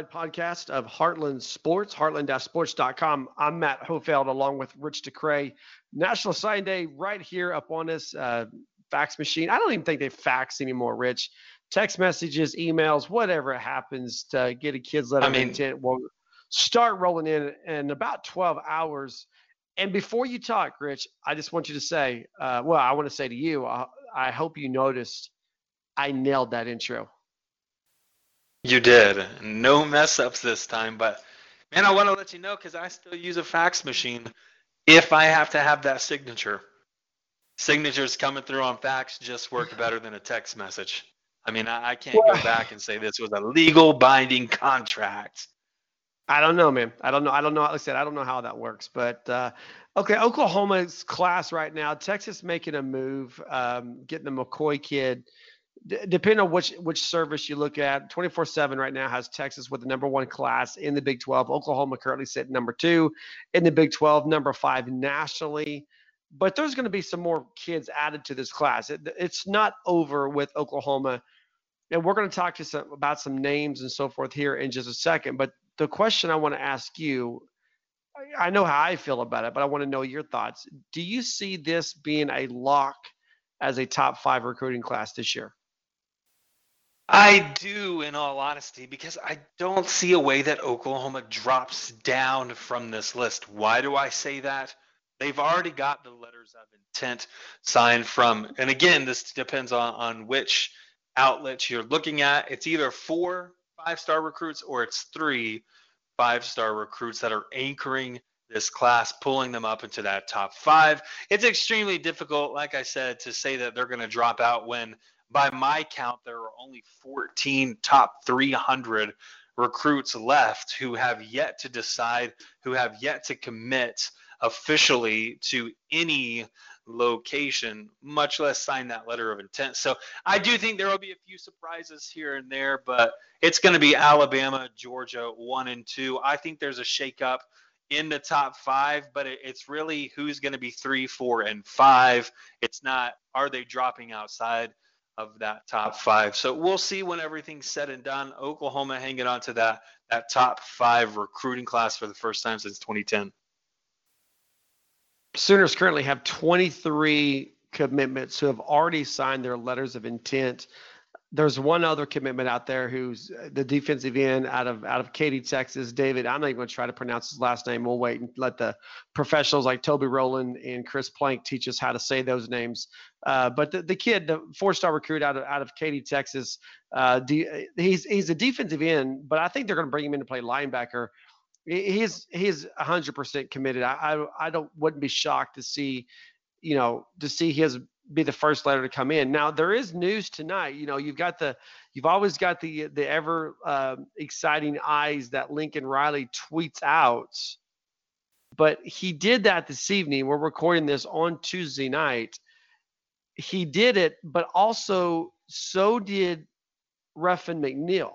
online podcast of Heartland Sports, heartland-sports.com. I'm Matt Hofeld along with Rich DeCray. National Sign Day right here up on this uh, fax machine. I don't even think they fax anymore, Rich. Text messages, emails, whatever happens to get a kid's letter I mean, of intent will start rolling in in about 12 hours. And before you talk, Rich, I just want you to say, uh, well, I want to say to you, I, I hope you noticed I nailed that intro. You did. No mess ups this time, but man, I want to let you know because I still use a fax machine if I have to have that signature. Signatures coming through on fax just work better than a text message. I mean, I, I can't go back and say this was a legal binding contract. I don't know, man. I don't know. I don't know. Like I said, I don't know how that works. But uh, okay, Oklahoma's class right now. Texas making a move, um, getting the McCoy kid depending on which which service you look at 24-7 right now has texas with the number one class in the big 12 oklahoma currently sitting number two in the big 12 number five nationally. But there's going to be some more kids added to this class. It, it's not over with oklahoma. And we're going to talk to some about some names and so forth here in just a second. But the question i want to ask you i know how i feel about it but i want to know your thoughts. Do you see this being a lock as a top five recruiting class this year I do, in all honesty, because I don't see a way that Oklahoma drops down from this list. Why do I say that? They've already got the letters of intent signed from, and again, this depends on, on which outlets you're looking at. It's either four five star recruits or it's three five star recruits that are anchoring this class, pulling them up into that top five. It's extremely difficult, like I said, to say that they're going to drop out when by my count, there are only 14 top 300 recruits left who have yet to decide, who have yet to commit officially to any location, much less sign that letter of intent. So I do think there will be a few surprises here and there, but it's going to be Alabama, Georgia, one and two. I think there's a shakeup in the top five, but it's really who's going to be three, four, and five. It's not are they dropping outside of that top five. So we'll see when everything's said and done. Oklahoma hanging on to that that top five recruiting class for the first time since 2010. Sooners currently have 23 commitments who have already signed their letters of intent there's one other commitment out there who's uh, the defensive end out of out of Katy, Texas. David, I'm not even going to try to pronounce his last name. We'll wait and let the professionals like Toby Rowland and Chris Plank teach us how to say those names. Uh, but the, the kid, the four-star recruit out of out of Katy, Texas, uh, he's he's a defensive end, but I think they're going to bring him in to play linebacker. He's he's 100% committed. I, I I don't wouldn't be shocked to see, you know, to see his be the first letter to come in. Now there is news tonight. You know, you've got the you've always got the the ever uh, exciting eyes that Lincoln Riley tweets out, but he did that this evening. We're recording this on Tuesday night. He did it, but also so did Ruffin McNeill.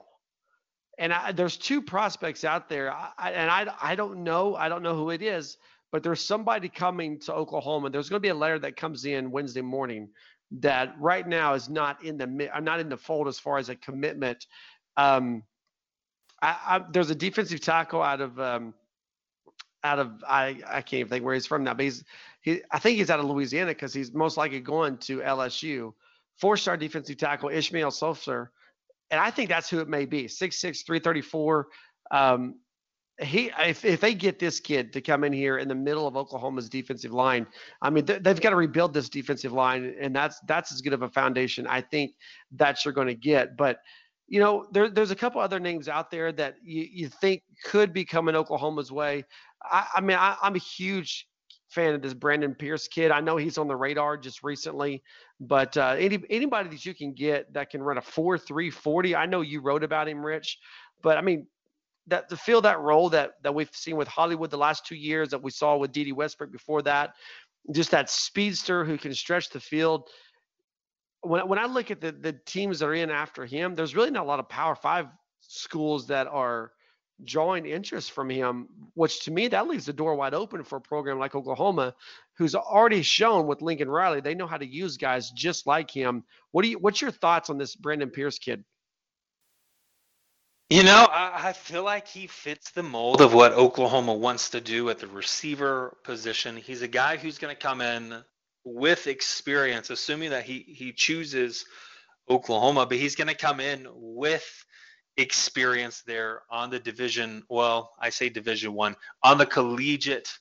And I, there's two prospects out there, I, and I I don't know I don't know who it is but there's somebody coming to Oklahoma. There's going to be a letter that comes in Wednesday morning that right now is not in the I'm not in the fold as far as a commitment. Um, I, I, there's a defensive tackle out of um, out of I I can't even think where he's from now, but he's he I think he's out of Louisiana because he's most likely going to LSU. Four star defensive tackle Ishmael Sopsher, and I think that's who it may be. Six six three thirty four. Um, he if, if they get this kid to come in here in the middle of Oklahoma's defensive line, I mean they, have got to rebuild this defensive line, and that's that's as good of a foundation I think that you're going to get. But you know there, there's a couple other names out there that you, you think could be coming Oklahoma's way. I, I mean I, I'm a huge fan of this Brandon Pierce kid. I know he's on the radar just recently, but uh, any anybody that you can get that can run a four three forty. I know you wrote about him, Rich, but I mean that to fill that role that that we've seen with Hollywood the last two years, that we saw with Dede Westbrook before that, just that speedster who can stretch the field. When when I look at the the teams that are in after him, there's really not a lot of Power Five schools that are drawing interest from him, which to me that leaves the door wide open for a program like Oklahoma, who's already shown with Lincoln Riley they know how to use guys just like him. What do you? What's your thoughts on this Brandon Pierce kid? You know, I, feel like he fits the mold of what Oklahoma wants to do at the receiver position. He's a guy who's going to come in with experience, assuming that he he chooses Oklahoma, but he's going to come in with experience there on the division. Well, I say Division One on the collegiate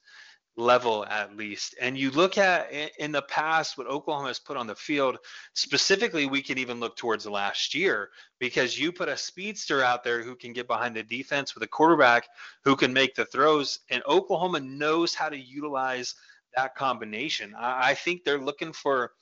level at least. And you look at in the past what Oklahoma has put on the field, specifically, we can even look towards last year because you put a speedster out there who can get behind the defense with a quarterback who can make the throws, and Oklahoma knows how to utilize that combination. I, think they're looking for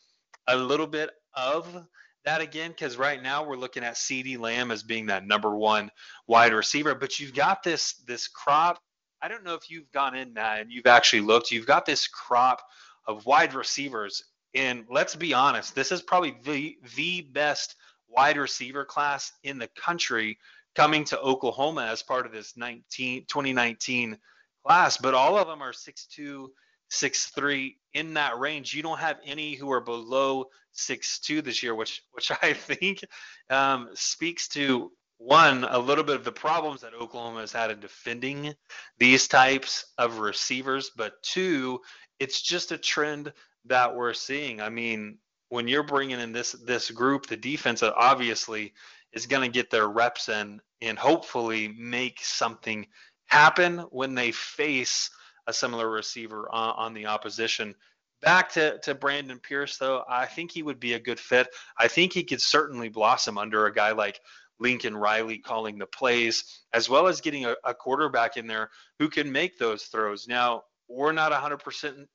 a little bit of that again because right now we're looking at CeeDee Lamb as being that number one wide receiver, but you've got this this crop I don't know if you've gone in, Matt, and you've actually looked. You've got this crop of wide receivers, and let's be honest, this is probably the the best wide receiver class in the country coming to Oklahoma as part of this 19, 2019 class. But all of them are 6'2", 6'3", in that range. You don't have any who are below 6'2", this year, which which I think um, speaks to one, a little bit of the problems that Oklahoma has had in defending these types of receivers, but two, it's just a trend that we're seeing. I mean, when you're bringing in this this group, the defense obviously is going to get their reps in and hopefully make something happen when they face a similar receiver on, on the opposition. Back to, to Brandon Pierce, though, I think he would be a good fit. I think he could certainly blossom under a guy like Lincoln Riley calling the plays, as well as getting a, a quarterback in there who can make those throws. Now, we're not 100%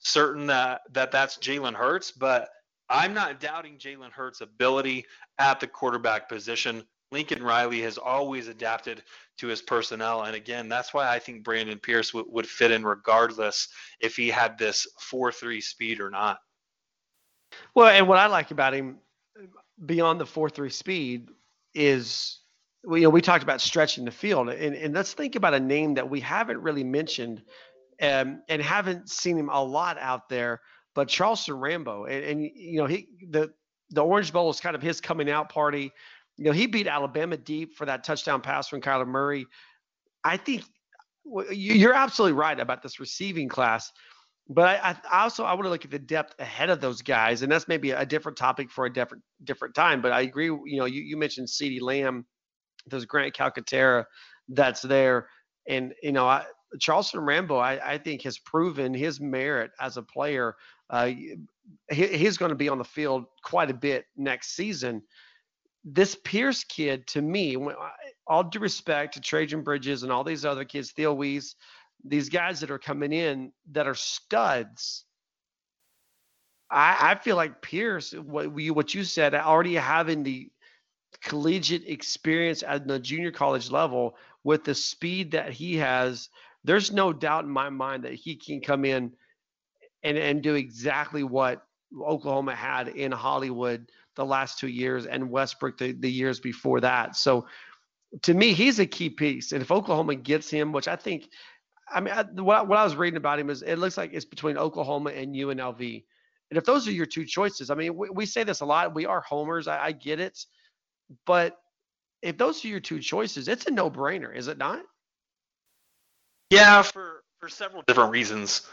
certain that, that that's Jalen Hurts, but I'm not doubting Jalen Hurts' ability at the quarterback position. Lincoln Riley has always adapted to his personnel. And again, that's why I think Brandon Pierce w- would fit in regardless if he had this 4 3 speed or not. Well, and what I like about him, beyond the four three speed is you know we talked about stretching the field and, and let's think about a name that we haven't really mentioned um, and haven't seen him a lot out there but charleston rambo and, and you know he the the orange bowl is kind of his coming out party. You know he beat alabama deep for that touchdown pass from kyler murray. I think you're absolutely right about this receiving class but I, I also I want to look at the depth ahead of those guys, and that's maybe a different topic for a different different time. But I agree. You know, you, you mentioned CeeDee Lamb, there's Grant Calcaterra that's there, and you know, I, Charleston Rambo I, I think has proven his merit as a player. Uh, he, he's going to be on the field quite a bit next season. This Pierce kid, to me, all due respect to Trajan Bridges and all these other kids, Theo Wease, these guys that are coming in that are studs. I, I feel like Pierce, what you what you said, already having the collegiate experience at the junior college level with the speed that he has, there's no doubt in my mind that he can come in and and do exactly what Oklahoma had in Hollywood the last two years and Westbrook the, the years before that. So to me, he's a key piece. And if Oklahoma gets him, which I think I mean, I, what, what I was reading about him is it looks like it's between Oklahoma and UNLV. And if those are your two choices, I mean, we, we say this a lot. We are homers. I, I get it. But if those are your two choices, it's a no brainer, is it not? Yeah, for, for several different reasons.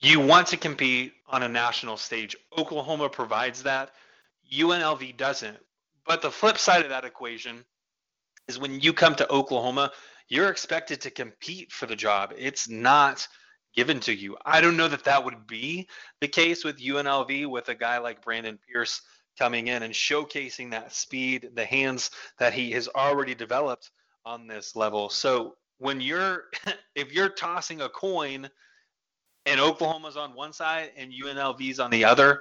You want to compete on a national stage. Oklahoma provides that. UNLV doesn't. But the flip side of that equation is when you come to Oklahoma, you're expected to compete for the job. It's not given to you. I don't know that that would be the case with UNLV with a guy like Brandon Pierce coming in and showcasing that speed, the hands that he has already developed on this level. So when you're if you're tossing a coin and Oklahoma's on one side and UNLV's on the other,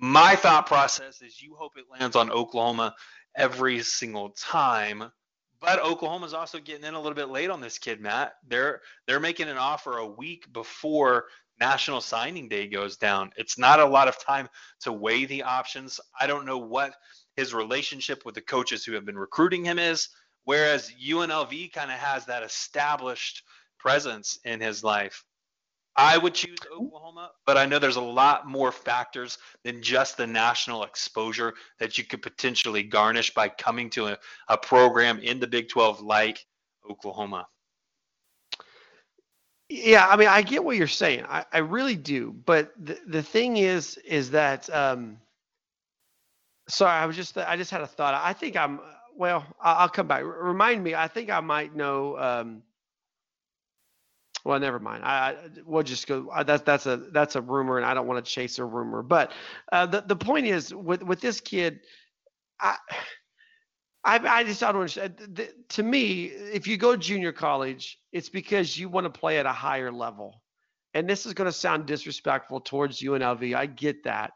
my thought process is you hope it lands on Oklahoma every single time but Oklahoma's also getting in a little bit late on this kid, Matt. They're they're making an offer a week before National Signing Day goes down. It's not a lot of time to weigh the options. I don't know what his relationship with the coaches who have been recruiting him is, whereas UNLV kind of has that established presence in his life. I would choose Oklahoma, but I know there's a lot more factors than just the national exposure that you could potentially garnish by coming to a, a program in the Big 12 like Oklahoma. Yeah, I mean, I get what you're saying. I, I really do. But the, the thing is, is that, um, sorry, I was just, I just had a thought. I think I'm, well, I'll come back. Remind me, I think I might know, um, well, never mind. I, I we'll just go. Uh, that's that's a that's a rumor, and I don't want to chase a rumor. But uh, the the point is with with this kid, I I, I just don't understand. To me, if you go junior college, it's because you want to play at a higher level. And this is going to sound disrespectful towards UNLV. I get that.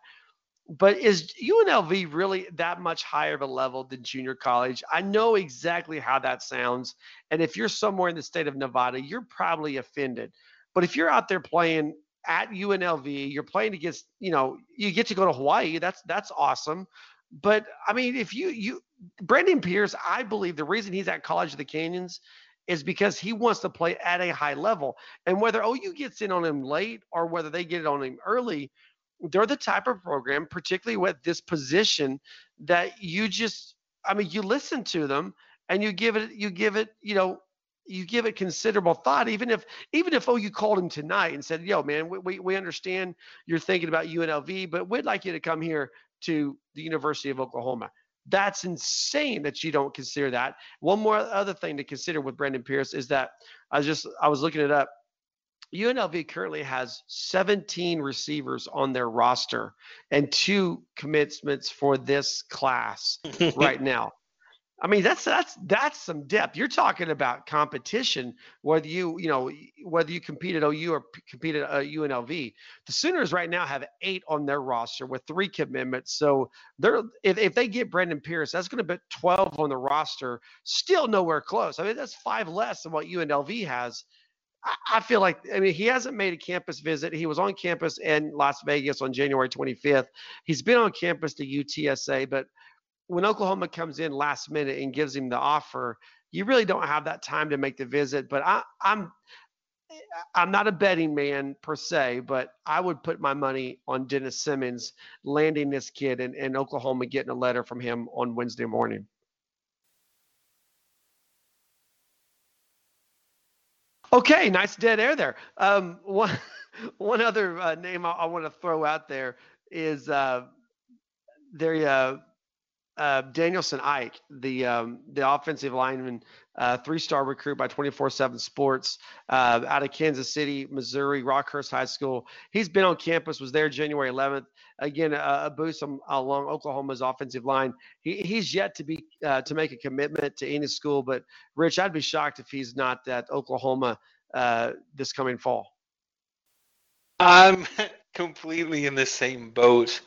But is UNLV really that much higher of a level than junior college? I know exactly how that sounds. And if you're somewhere in the state of Nevada, you're probably offended. But if you're out there playing at UNLV, you're playing against, you know, you get to go to Hawaii. That's that's awesome. But I mean, if you you Brandon Pierce, I believe the reason he's at College of the Canyons is because he wants to play at a high level. And whether OU gets in on him late or whether they get it on him early, they're the type of program, particularly with this position, that you just, I mean, you listen to them and you give it, you give it, you know, you give it considerable thought, even if even if oh you called him tonight and said, "Yo, man, we, we, we understand you're thinking about UNLV, but we'd like you to come here to the University of Oklahoma." That's insane that you don't consider that. One more other thing to consider with Brandon Pierce is that I was just I was looking it up. UNLV currently has 17 receivers on their roster and two commitments for this class right now. I mean, that's that's that's some depth. You're talking about competition, whether you you know whether you compete at OU or compete at uh, UNLV. The Sooners right now have eight on their roster with three commitments. So they're if, if they get Brandon Pierce, that's going to be 12 on the roster. Still nowhere close. I mean, that's five less than what UNLV has. I, feel like I mean he hasn't made a campus visit. He was on campus in Las Vegas on January 25th. He's been on campus to UTSA, but when Oklahoma comes in last minute and gives him the offer, you really don't have that time to make the visit. But I, I'm I'm not a betting man per se, but I would put my money on Dennis Simmons landing this kid in, in Oklahoma, getting a letter from him on Wednesday morning. Okay, nice dead air there. Um, one one other uh, name I, I want to throw out there is uh, there. Uh, uh, Danielson Ike, the um, the offensive lineman, uh, three-star recruit by 24/7 Sports uh, out of Kansas City, Missouri, Rockhurst High School. He's been on campus, was there January 11th. Again, a, a boost along Oklahoma's offensive line. He, he's yet to be uh, to make a commitment to any school, but Rich, I'd be shocked if he's not at Oklahoma uh, this coming fall. I'm completely in the same boat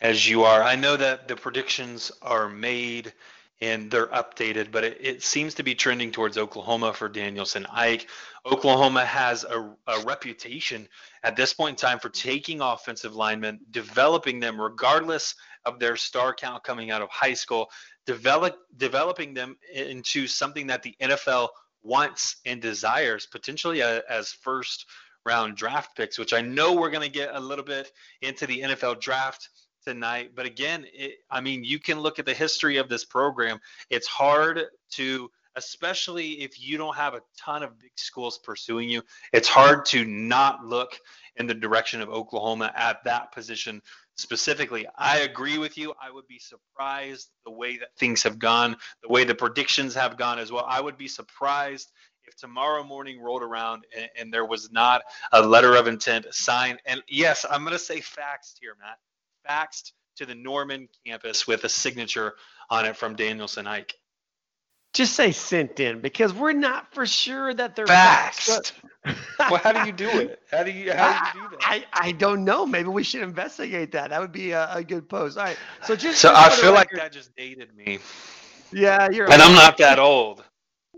as you are. I know that the predictions are made and they're updated, but it, it seems to be trending towards Oklahoma for Danielson Ike. Oklahoma has a, a reputation at this point in time for taking offensive linemen, developing them regardless of their star count coming out of high school, develop developing them into something that the NFL wants and desires, potentially a, as first round draft picks, which I know we're going to get a little bit into the NFL draft tonight. But again, it, I mean, you can look at the history of this program. It's hard to, especially if you don't have a ton of big schools pursuing you, it's hard to not look in the direction of Oklahoma at that position specifically. I agree with you. I would be surprised the way that things have gone, the way the predictions have gone as well. I would be surprised if tomorrow morning rolled around and, and there was not a letter of intent signed. And yes, I'm going to say facts here, Matt faxed to the Norman campus with a signature on it from Danielson Ike. Just say sent in because we're not for sure that they're faxed. well, how do you do it? How do you how do you do that? I, I don't know. Maybe we should investigate that. That would be a, a good post. All right. So just so I feel like that just dated me. Yeah, you're. And I'm not that old.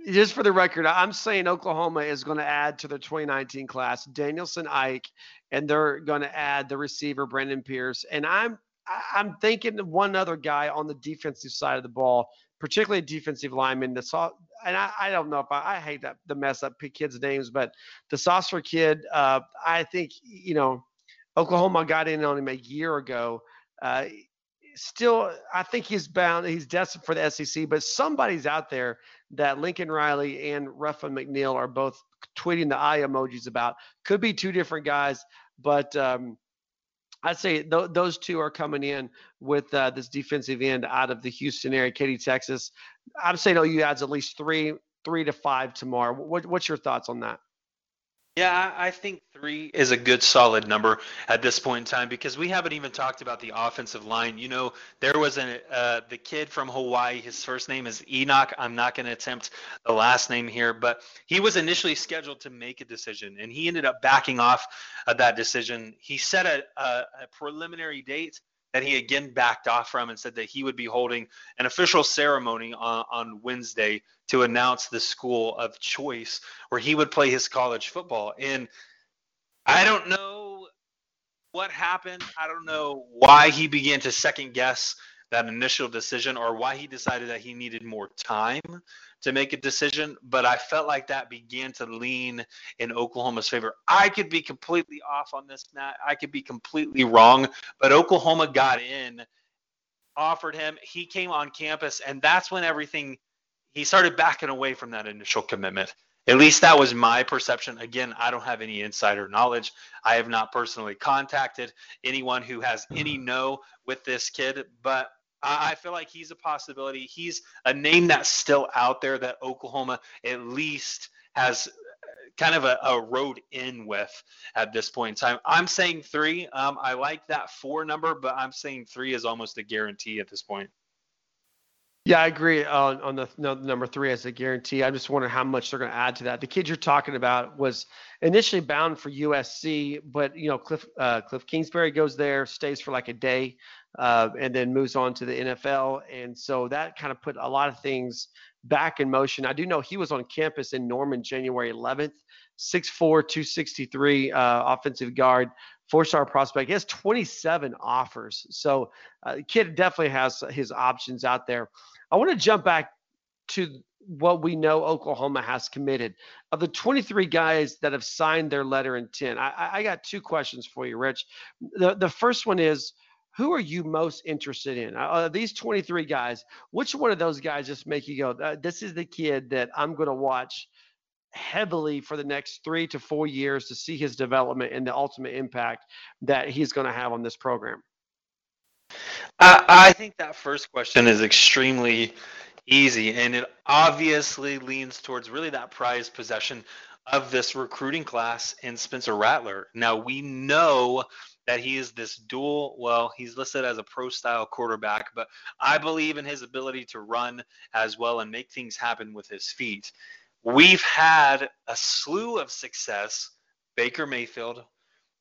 Just for the record, I'm saying Oklahoma is going to add to the 2019 class Danielson Ike and they're going to add the receiver Brandon Pierce. And I'm I'm thinking one other guy on the defensive side of the ball particularly defensive linemen. The saw, and I, I don't know if I, I hate that the mess up kids' names, but the Saucer kid, uh, I think you know, Oklahoma got in on him a year ago. Uh, still, I think he's bound. He's destined for the SEC, but somebody's out there that Lincoln Riley and Ruffin McNeill are both tweeting the eye emojis about. Could be two different guys, but um, I'd say th- those two are coming in with uh, this defensive end out of the Houston area, Katy, Texas. I'd say OU adds at least three, three to five tomorrow. What, what's your thoughts on that? Yeah, I think three is a good solid number at this point in time because we haven't even talked about the offensive line. You know, there was a uh, the kid from Hawaii. His first name is Enoch. I'm not going to attempt the last name here, but he was initially scheduled to make a decision, and he ended up backing off of that decision. He set a, a, a preliminary date that he again backed off from and said that he would be holding an official ceremony on, on Wednesday to announce the school of choice where he would play his college football. And I don't know what happened. I don't know why he began to second guess that initial decision or why he decided that he needed more time to make a decision, but I felt like that began to lean in Oklahoma's favor. I could be completely off on this, Matt. I could be completely wrong, but Oklahoma got in, offered him. He came on campus, and that's when everything he started backing away from that initial commitment. At least that was my perception. Again, I don't have any insider knowledge. I have not personally contacted anyone who has any know with this kid, but I feel like he's a possibility. He's a name that's still out there that Oklahoma at least has kind of a, a road in with at this point in time. I'm saying three. Um, I like that four number, but I'm saying three is almost a guarantee at this point. Yeah, I agree on, on the no, number three as a guarantee. I'm just wondering how much they're going to add to that. The kid you're talking about was initially bound for USC, but you know Cliff uh, Cliff Kingsbury goes there, stays for like a day, uh, and then moves on to the NFL. And so that kind of put a lot of things back in motion. I do know he was on campus in Norman January 11th, 6'4, 263 uh, offensive guard, four star prospect. He has 27 offers. So uh, the kid definitely has his options out there. I want to jump back to what we know Oklahoma has committed. Of the 23 guys that have signed their letter intent, I, I got two questions for you, Rich. The, the first one is, who are you most interested in? Uh, these 23 guys, which one of those guys just make you go, uh, this is the kid that I'm going to watch heavily for the next three to four years to see his development and the ultimate impact that he's going to have on this program? I, I think that first question is extremely easy, and it obviously leans towards really that prized possession of this recruiting class in Spencer Rattler. Now, we know that he is this dual, well, he's listed as a pro style quarterback, but I believe in his ability to run as well and make things happen with his feet. We've had a slew of success. Baker Mayfield,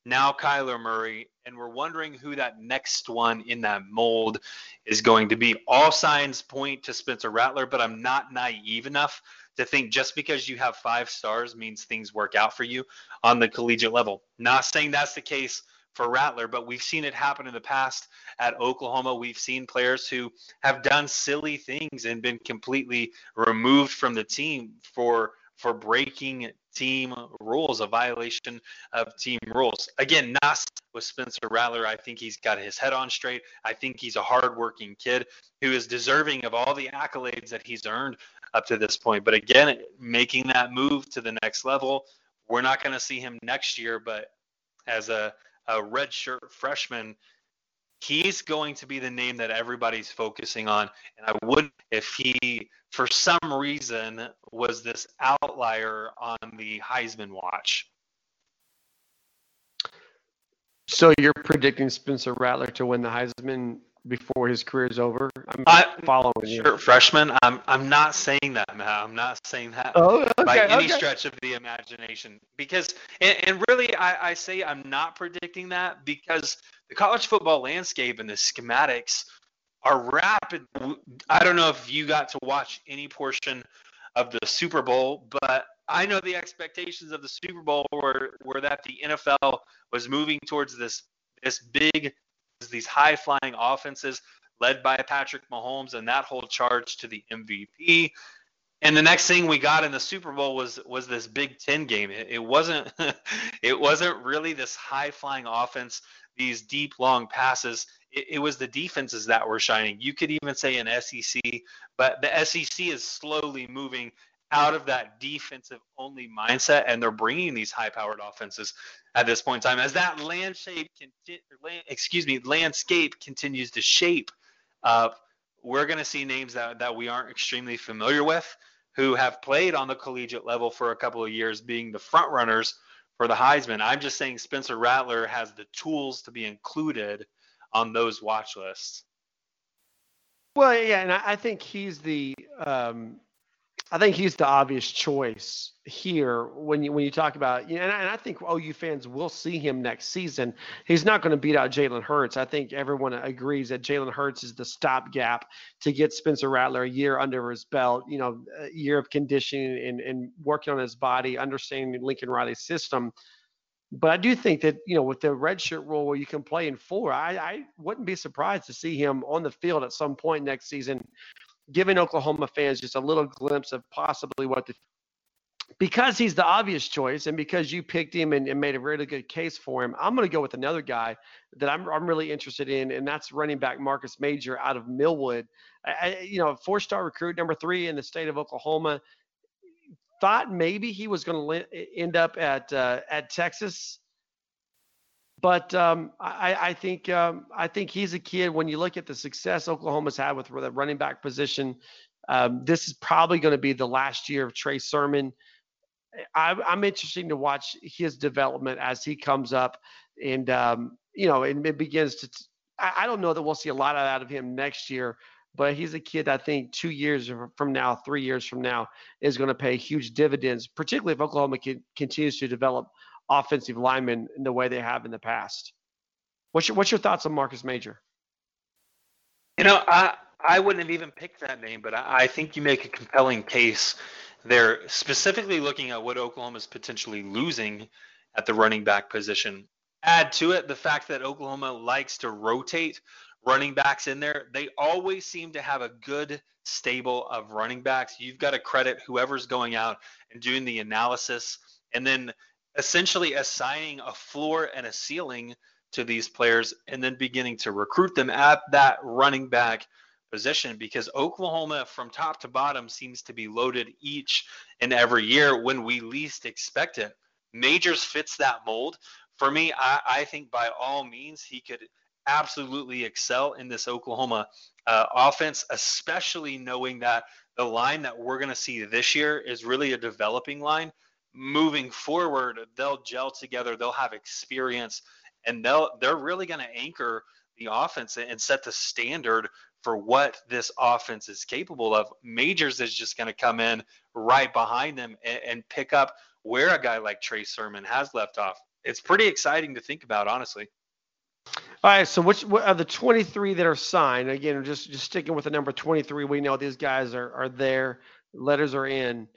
now Kyler Murray, and we're wondering who that next one in that mold is going to be. All signs point to Spencer Rattler, but I'm not naive enough to think just because you have five stars means things work out for you on the collegiate level. Not saying that's the case for Rattler, but we've seen it happen in the past at Oklahoma. We've seen players who have done silly things and been completely removed from the team for for breaking team rules, a violation of team rules. Again, not with Spencer Rattler. I think he's got his head on straight. I think he's a hardworking kid who is deserving of all the accolades that he's earned up to this point. But again, making that move to the next level, we're not going to see him next year, but as a a redshirt freshman, he's going to be the name that everybody's focusing on. And I would if he, for some reason, was this outlier on the Heisman watch. So you're predicting Spencer Rattler to win the Heisman before his career is over? I'm I, following sure, you. Freshman. I'm I'm not saying that, Matt. I'm not saying that oh, okay, by any okay. stretch of the imagination. Because and, and really I, I say I'm not predicting that because the college football landscape and the schematics are rapid. I don't know if you got to watch any portion of the Super Bowl, but I know the expectations of the Super Bowl were, were that the NFL was moving towards this this big these high flying offenses led by Patrick Mahomes and that whole charge to the MVP. And the next thing we got in the Super Bowl was was this Big Ten game. It, it wasn't it wasn't really this high flying offense, these deep long passes. It, it, was the defenses that were shining. You could even say an SEC, but the SEC is slowly moving out of that defensive only mindset, and they're bringing these high powered offenses at this point in time as that landscape, excuse me, landscape continues to shape. We're going to see names that, that we aren't extremely familiar with who have played on the collegiate level for a couple of years being the front runners for the Heisman. I'm just saying Spencer Rattler has the tools to be included on those watch lists. Well, yeah, and I think he's the um, I think he's the obvious choice here when you when you talk about you know, and, I, and I think OU fans will see him next season. He's not going to beat out Jalen Hurts. I think everyone agrees that Jalen Hurts is the stopgap to get Spencer Rattler a year under his belt. You know, a year of conditioning and, and working on his body, understanding Lincoln Riley's system. But I do think that you know with the redshirt rule where you can play in four, I, I wouldn't be surprised to see him on the field at some point next season giving Oklahoma fans just a little glimpse of possibly what the because he's the obvious choice and because you picked him and, and made a really good case for him, I'm going to go with another guy that I'm, I'm really interested in, and that's running back Marcus Major out of Millwood. I, you know, four star recruit, number three in the state of Oklahoma. Thought maybe he was going to end up at uh, at Texas but um, I, I, think um, I think he's a kid. When you look at the success Oklahoma's had with the running back position, um, this is probably going to be the last year of Trey Sermon. I, am interested to watch his development as he comes up, and um, you know, and it begins to. I, I don't know that we'll see a lot out of him next year, but he's a kid I think two years from now, three years from now, is going to pay huge dividends, particularly if Oklahoma can, continues to develop offensive linemen in the way they have in the past. What's your What's your thoughts on Marcus Major? You know, I I wouldn't have even picked that name, but I, I think you make a compelling case there, specifically looking at what Oklahoma is potentially losing at the running back position. Add to it the fact that Oklahoma likes to rotate running backs in there. They always seem to have a good stable of running backs. You've got to credit whoever's going out and doing the analysis and then essentially assigning a floor and a ceiling to these players and then beginning to recruit them at that running back position because Oklahoma from top to bottom seems to be loaded each and every year when we least expect it. Majors fits that mold. For me, I, I think by all means he could absolutely excel in this Oklahoma uh, offense, especially knowing that the line that we're going to see this year is really a developing line moving forward, they'll gel together, they'll have experience, and they'll they're really going to anchor the offense and set the standard for what this offense is capable of. Majors is just going to come in right behind them and, and, pick up where a guy like Trey Sermon has left off. It's pretty exciting to think about, honestly. All right, so which what are the 23 that are signed? Again, just just sticking with the number 23. We know these guys are are there. Letters are in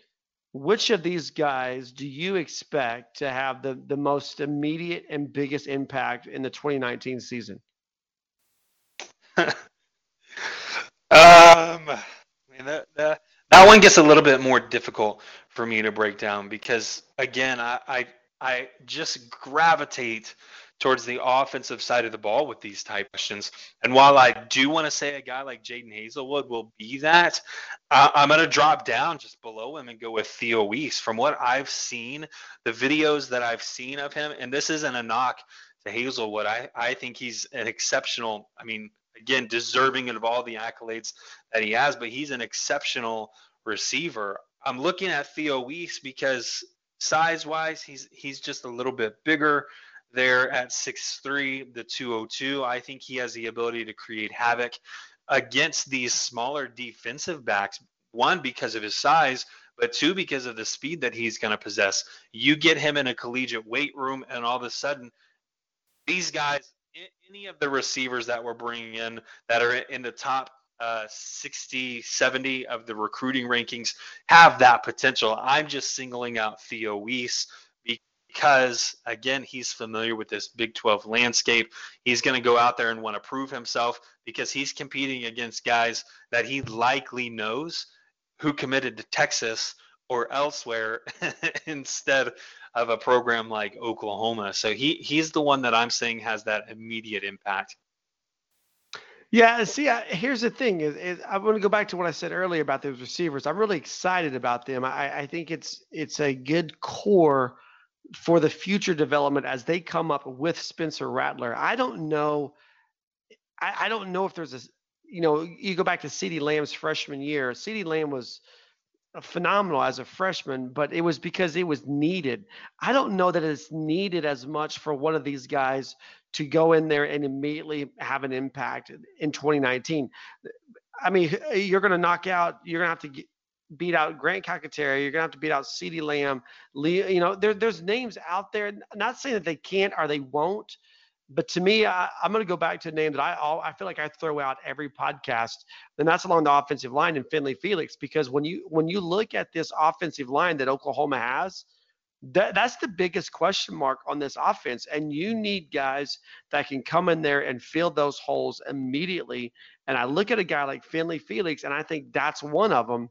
which of these guys do you expect to have the, the most immediate and biggest impact in the 2019 season? um, I mean, that, that, that one gets a little bit more difficult for me to break down because, again, I, I, I just gravitate – towards the offensive side of the ball with these type questions. And while I do want to say a guy like Jadon Haselwood will be that, uh, I'm going to drop down just below him and go with Theo Wease. From what I've seen, the videos that I've seen of him, and this isn't a knock to Haselwood, I, I think he's an exceptional, I mean, again, deserving of all the accolades that he has, but he's an exceptional receiver. I'm looking at Theo Wease because size wise, he's he's just a little bit bigger there at six three, the 202. I think he has the ability to create havoc against these smaller defensive backs. One, because of his size, but two, because of the speed that he's going to possess. You get him in a collegiate weight room, and all of a sudden, these guys, any of the receivers that we're bringing in that are in the top uh, 60, 70 of the recruiting rankings have that potential. I'm just singling out Theo Wease because again he's familiar with this Big 12 landscape. He's going to go out there and want to prove himself because he's competing against guys that he likely knows who committed to Texas or elsewhere instead of a program like Oklahoma. So he he's the one that I'm saying has that immediate impact. Yeah, see, I, here's the thing: is, is I want to go back to what I said earlier about those receivers. I'm really excited about them. I, I think it's it's a good core for the future development as they come up with Spencer Rattler. I don't know. I, I don't know if there's a, you know, you go back to CeeDee Lamb's freshman year. CeeDee Lamb was phenomenal as a freshman, but it was because it was needed. I don't know that it's needed as much for one of these guys to go in there and immediately have an impact in 2019. I mean, you're going to knock out, you're going to have to get, beat out Grant Calcaterra. You're gonna have to beat out CeeDee Lamb. You know, there, there's names out there. Not saying that they can't or they won't, but to me, I, am to go back to a name that I I feel like I throw out every podcast, and that's along the offensive line in Finley Felix. Because when you when you look at this offensive line that Oklahoma has, that, that's the biggest question mark on this offense. And you need guys that can come in there and fill those holes immediately. And I look at a guy like Finley Felix, and I think that's one of them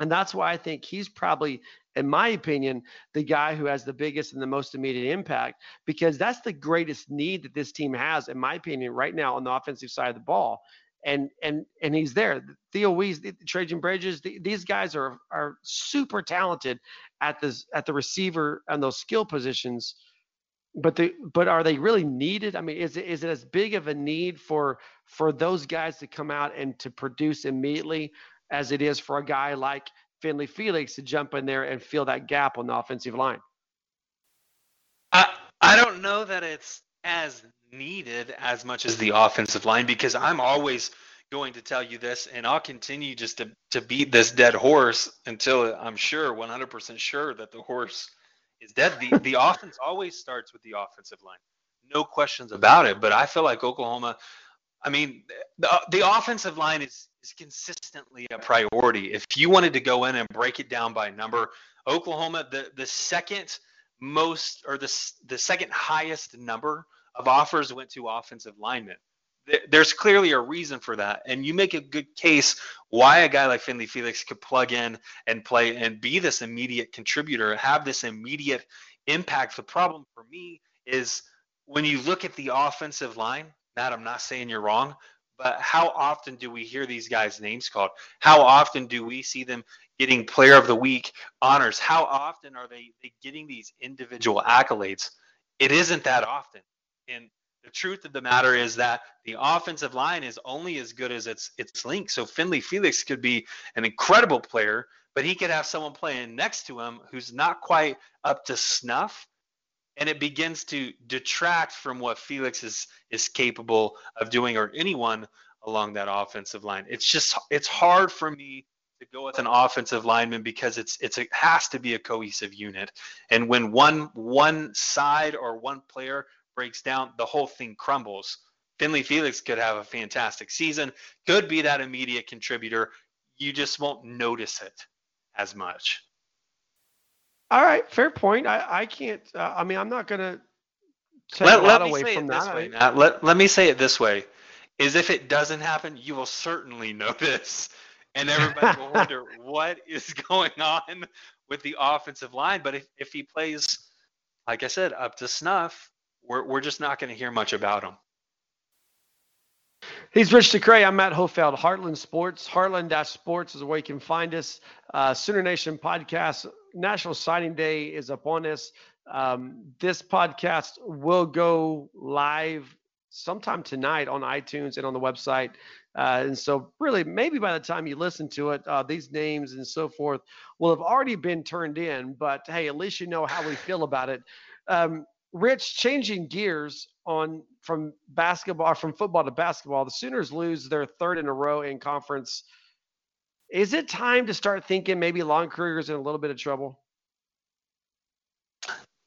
and that's why I think he's probably, in my opinion, the guy who has the biggest and the most immediate impact because that's the greatest need that this team has, in my opinion, right now on the offensive side of the ball. And and and he's there. Theo Wease, Trajan Bridges, the, these guys are are super talented at this at the receiver and those skill positions. But the but are they really needed? I mean, is it is it as big of a need for for those guys to come out and to produce immediately? As it is for a guy like Finley Felix to jump in there and fill that gap on the offensive line. I I don't know that it's as needed as much as the offensive line because I'm always going to tell you this and I'll continue just to to beat this dead horse until I'm sure 100% sure that the horse is dead. The the offense always starts with the offensive line. No questions about it, but I feel like Oklahoma I mean, the, the offensive line is, is consistently a priority. If you wanted to go in and break it down by number, Oklahoma, the, the second most or the, the second highest number of offers went to offensive linemen. There's clearly a reason for that. And you make a good case why a guy like Finley Felix could plug in and play and be this immediate contributor, have this immediate impact. The problem for me is when you look at the offensive line, Matt, I'm not saying you're wrong, but how often do we hear these guys' names called? How often do we see them getting player of the week honors? How often are they, they getting these individual accolades? It isn't that often. And the truth of the matter is that the offensive line is only as good as its its link. So Finley Felix could be an incredible player, but he could have someone playing next to him who's not quite up to snuff and it begins to detract from what Felix is is capable of doing or anyone along that offensive line. It's just it's hard for me to go with an offensive lineman because it's it's it has to be a cohesive unit. And when one one side or one player breaks down, the whole thing crumbles. Finley Felix could have a fantastic season, could be that immediate contributor. You just won't notice it as much. All right, fair point. I, I can't. Uh, I mean, I'm not gonna take let, a lot away from that. Way, Let, let me say it this way: is if it doesn't happen, you will certainly notice, and everybody will wonder what is going on with the offensive line. But if, if he plays, like I said, up to snuff, we're we're just not going to hear much about him. He's Rich DeCray. I'm Matt Hofeld. Heartland Sports. Heartland-Sports is where you can find us. Uh, Sooner Nation podcast National Signing Day is upon us. Um, this podcast will go live sometime tonight on iTunes and on the website. Uh, and so, really, maybe by the time you listen to it, uh, these names and so forth will have already been turned in. But hey, at least you know how we feel about it. Um, Rich, changing gears on from basketball, from football to basketball, the Sooners lose their third in a row in conference is it time to start thinking maybe Lon Kruger's in a little bit of trouble?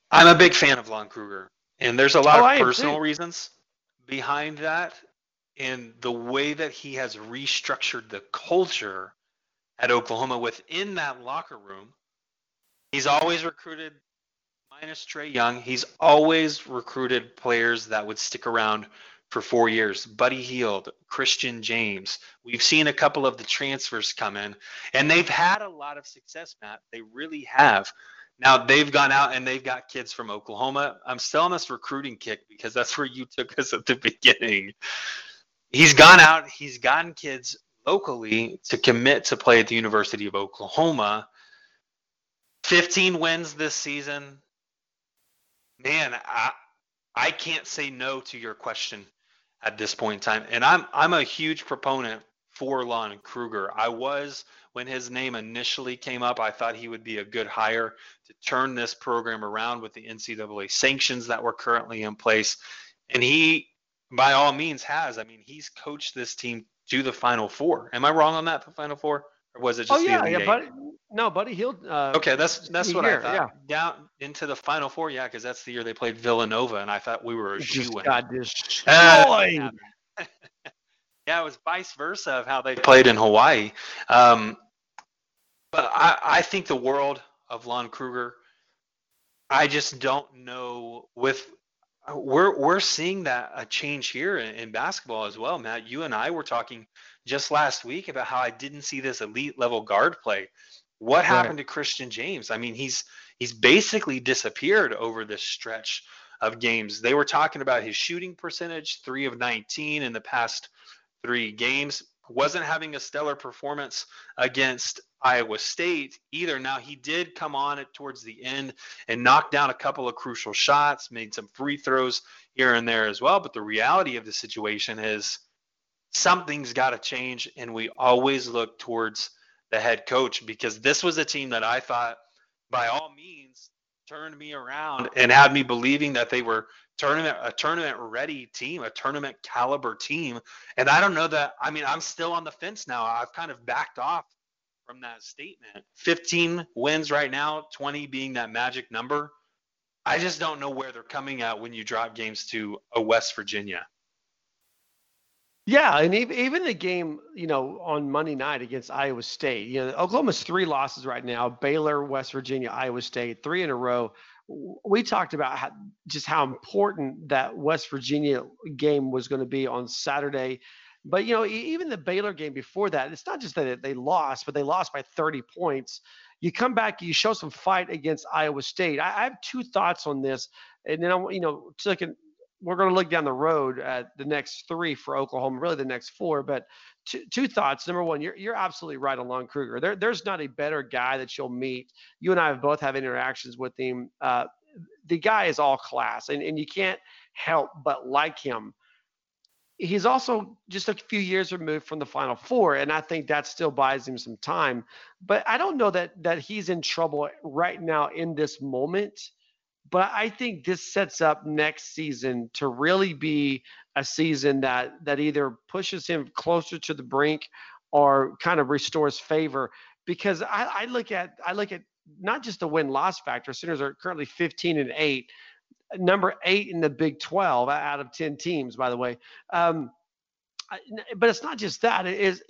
I'm a big fan of Lon Kruger, and there's a lot oh, of personal reasons behind that, and the way that he has restructured the culture at Oklahoma within that locker room. He's always recruited minus Trae Young, he's always recruited players that would stick around for four years. Buddy Hield, Christian James. We've seen a couple of the transfers come in, and they've had a lot of success, Matt. They really have. Now they've gone out and they've got kids from Oklahoma. I'm still on this recruiting kick because that's where you took us at the beginning. He's gone out, he's gotten kids locally to commit to play at the University of Oklahoma. 15 wins this season. Man, I, I can't say no to your question at this point in time. And I'm I'm a huge proponent for Lon Kruger. I was when his name initially came up. I thought he would be a good hire to turn this program around with the NCAA sanctions that were currently in place. And he, by all means, has. I mean, he's coached this team to the Final Four. Am I wrong on that? The Final Four, or was it oh, just? The Oh yeah, yeah, Buddy. No, Buddy Hield. Uh, okay, that's that's what year, I thought. Yeah. Down into the Final Four, yeah, because that's the year they played Villanova, and I thought we were a shoe in. Got destroyed. Uh, yeah, it was vice versa of how they played in Hawaii. Um, but I, I think the world of Lon Kruger. I just don't know with we're we're seeing that a change here in, in, basketball as well, Matt. You and I were talking just last week about how I didn't see this elite level guard play. What right. happened to Christian James? I mean, he's he's basically disappeared over this stretch of games. They were talking about his shooting percentage, 3 of 19 in the past 3 games. Wasn't having a stellar performance against Iowa State either. Now he did come on it towards the end and knock down a couple of crucial shots, made some free throws here and there as well. But the reality of the situation is something's got to change, and we always look towards the head coach because this was a team that I thought, by all means, turned me around and had me believing that they were tournament a tournament ready team, a tournament caliber team. And I don't know that. I mean, I'm still on the fence now. I've kind of backed off from that statement. 15 wins right now, 20 being that magic number. I just don't know where they're coming at when you drop games to a West Virginia. Yeah, and even the game, you know, on Monday night against Iowa State, you know, Oklahoma's three losses right now: Baylor, West Virginia, Iowa State, three in a row. We talked about how, just how important that West Virginia game was going to be on Saturday but you know, even the Baylor game before that, it's not just that they lost, but they lost by 30 points. You come back, you show some fight against Iowa State. I, I have two thoughts on this, and then I'm, you know, second, we're going to look down the road at the next three for Oklahoma, really the next four. But two, two thoughts. Number one, you're you're absolutely right on Lon Kruger. There, there's not a better guy that you'll meet. You and I have both have interactions with him. Uh, the guy is all class, and, and you can't help but like him he's also just a few years removed from the final four and i think that still buys him some time but i don't know that that he's in trouble right now in this moment but i think this sets up next season to really be a season that that either pushes him closer to the brink or kind of restores favor because i, I look at i look at not just the win loss factor Sooners are currently 15 and 8 number eight in the Big 12 out of 10 teams, by the way. Um, but it's not just that. It is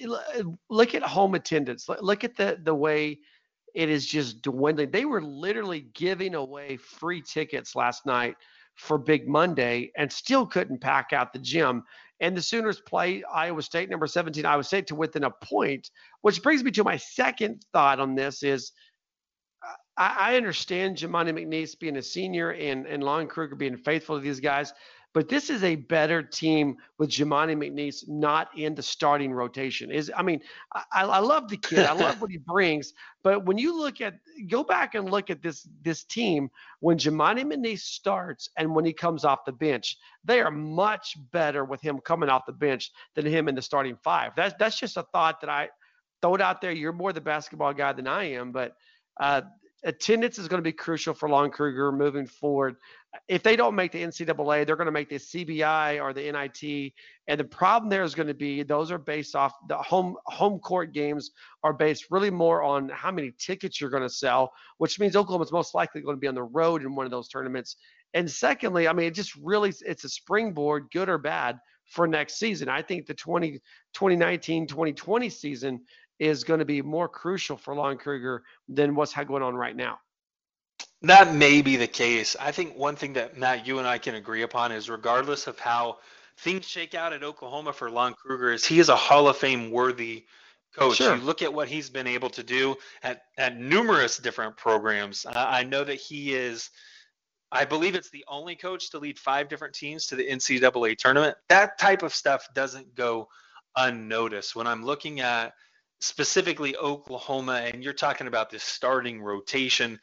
look at home attendance. Look at the the way it is just dwindling. They were literally giving away free tickets last night for Big Monday and still couldn't pack out the gym. And the Sooners play Iowa State, number 17, Iowa State, to within a point, which brings me to my second thought on this is I, I understand Jamuni McNeace being a senior and, and Lon Kruger being faithful to these guys, but this is a better team with Jamuni McNeace not in the starting rotation. Is I mean, I, I love the kid. I love what he brings. But when you look at go back and look at this this team when Jamuni McNeace starts and when he comes off the bench, they are much better with him coming off the bench than him in the starting five. That's that's just a thought that I throw it out there. You're more the basketball guy than I am, but uh, attendance is going to be crucial for Lon Kruger moving forward. If they don't make the NCAA, they're going to make the CBI or the NIT. And the problem there is going to be those are based off the home home court games are based really more on how many tickets you're going to sell, which means Oklahoma's most likely going to be on the road in one of those tournaments. And secondly, I mean, it just really it's a springboard, good or bad, for next season. I think the 20, 2019 2020 season is going to be more crucial for Lon Kruger than what's going on right now. That may be the case. I think one thing that Matt, you and I can agree upon is regardless of how things shake out at Oklahoma for Lon Kruger, is he is a Hall of Fame worthy coach. Sure. You look at what he's been able to do at, at numerous different programs. Uh, I know that he is, I believe it's the only coach to lead five different teams to the NCAA tournament. That type of stuff doesn't go unnoticed. When I'm looking at specifically Oklahoma, and you're talking about this starting rotation,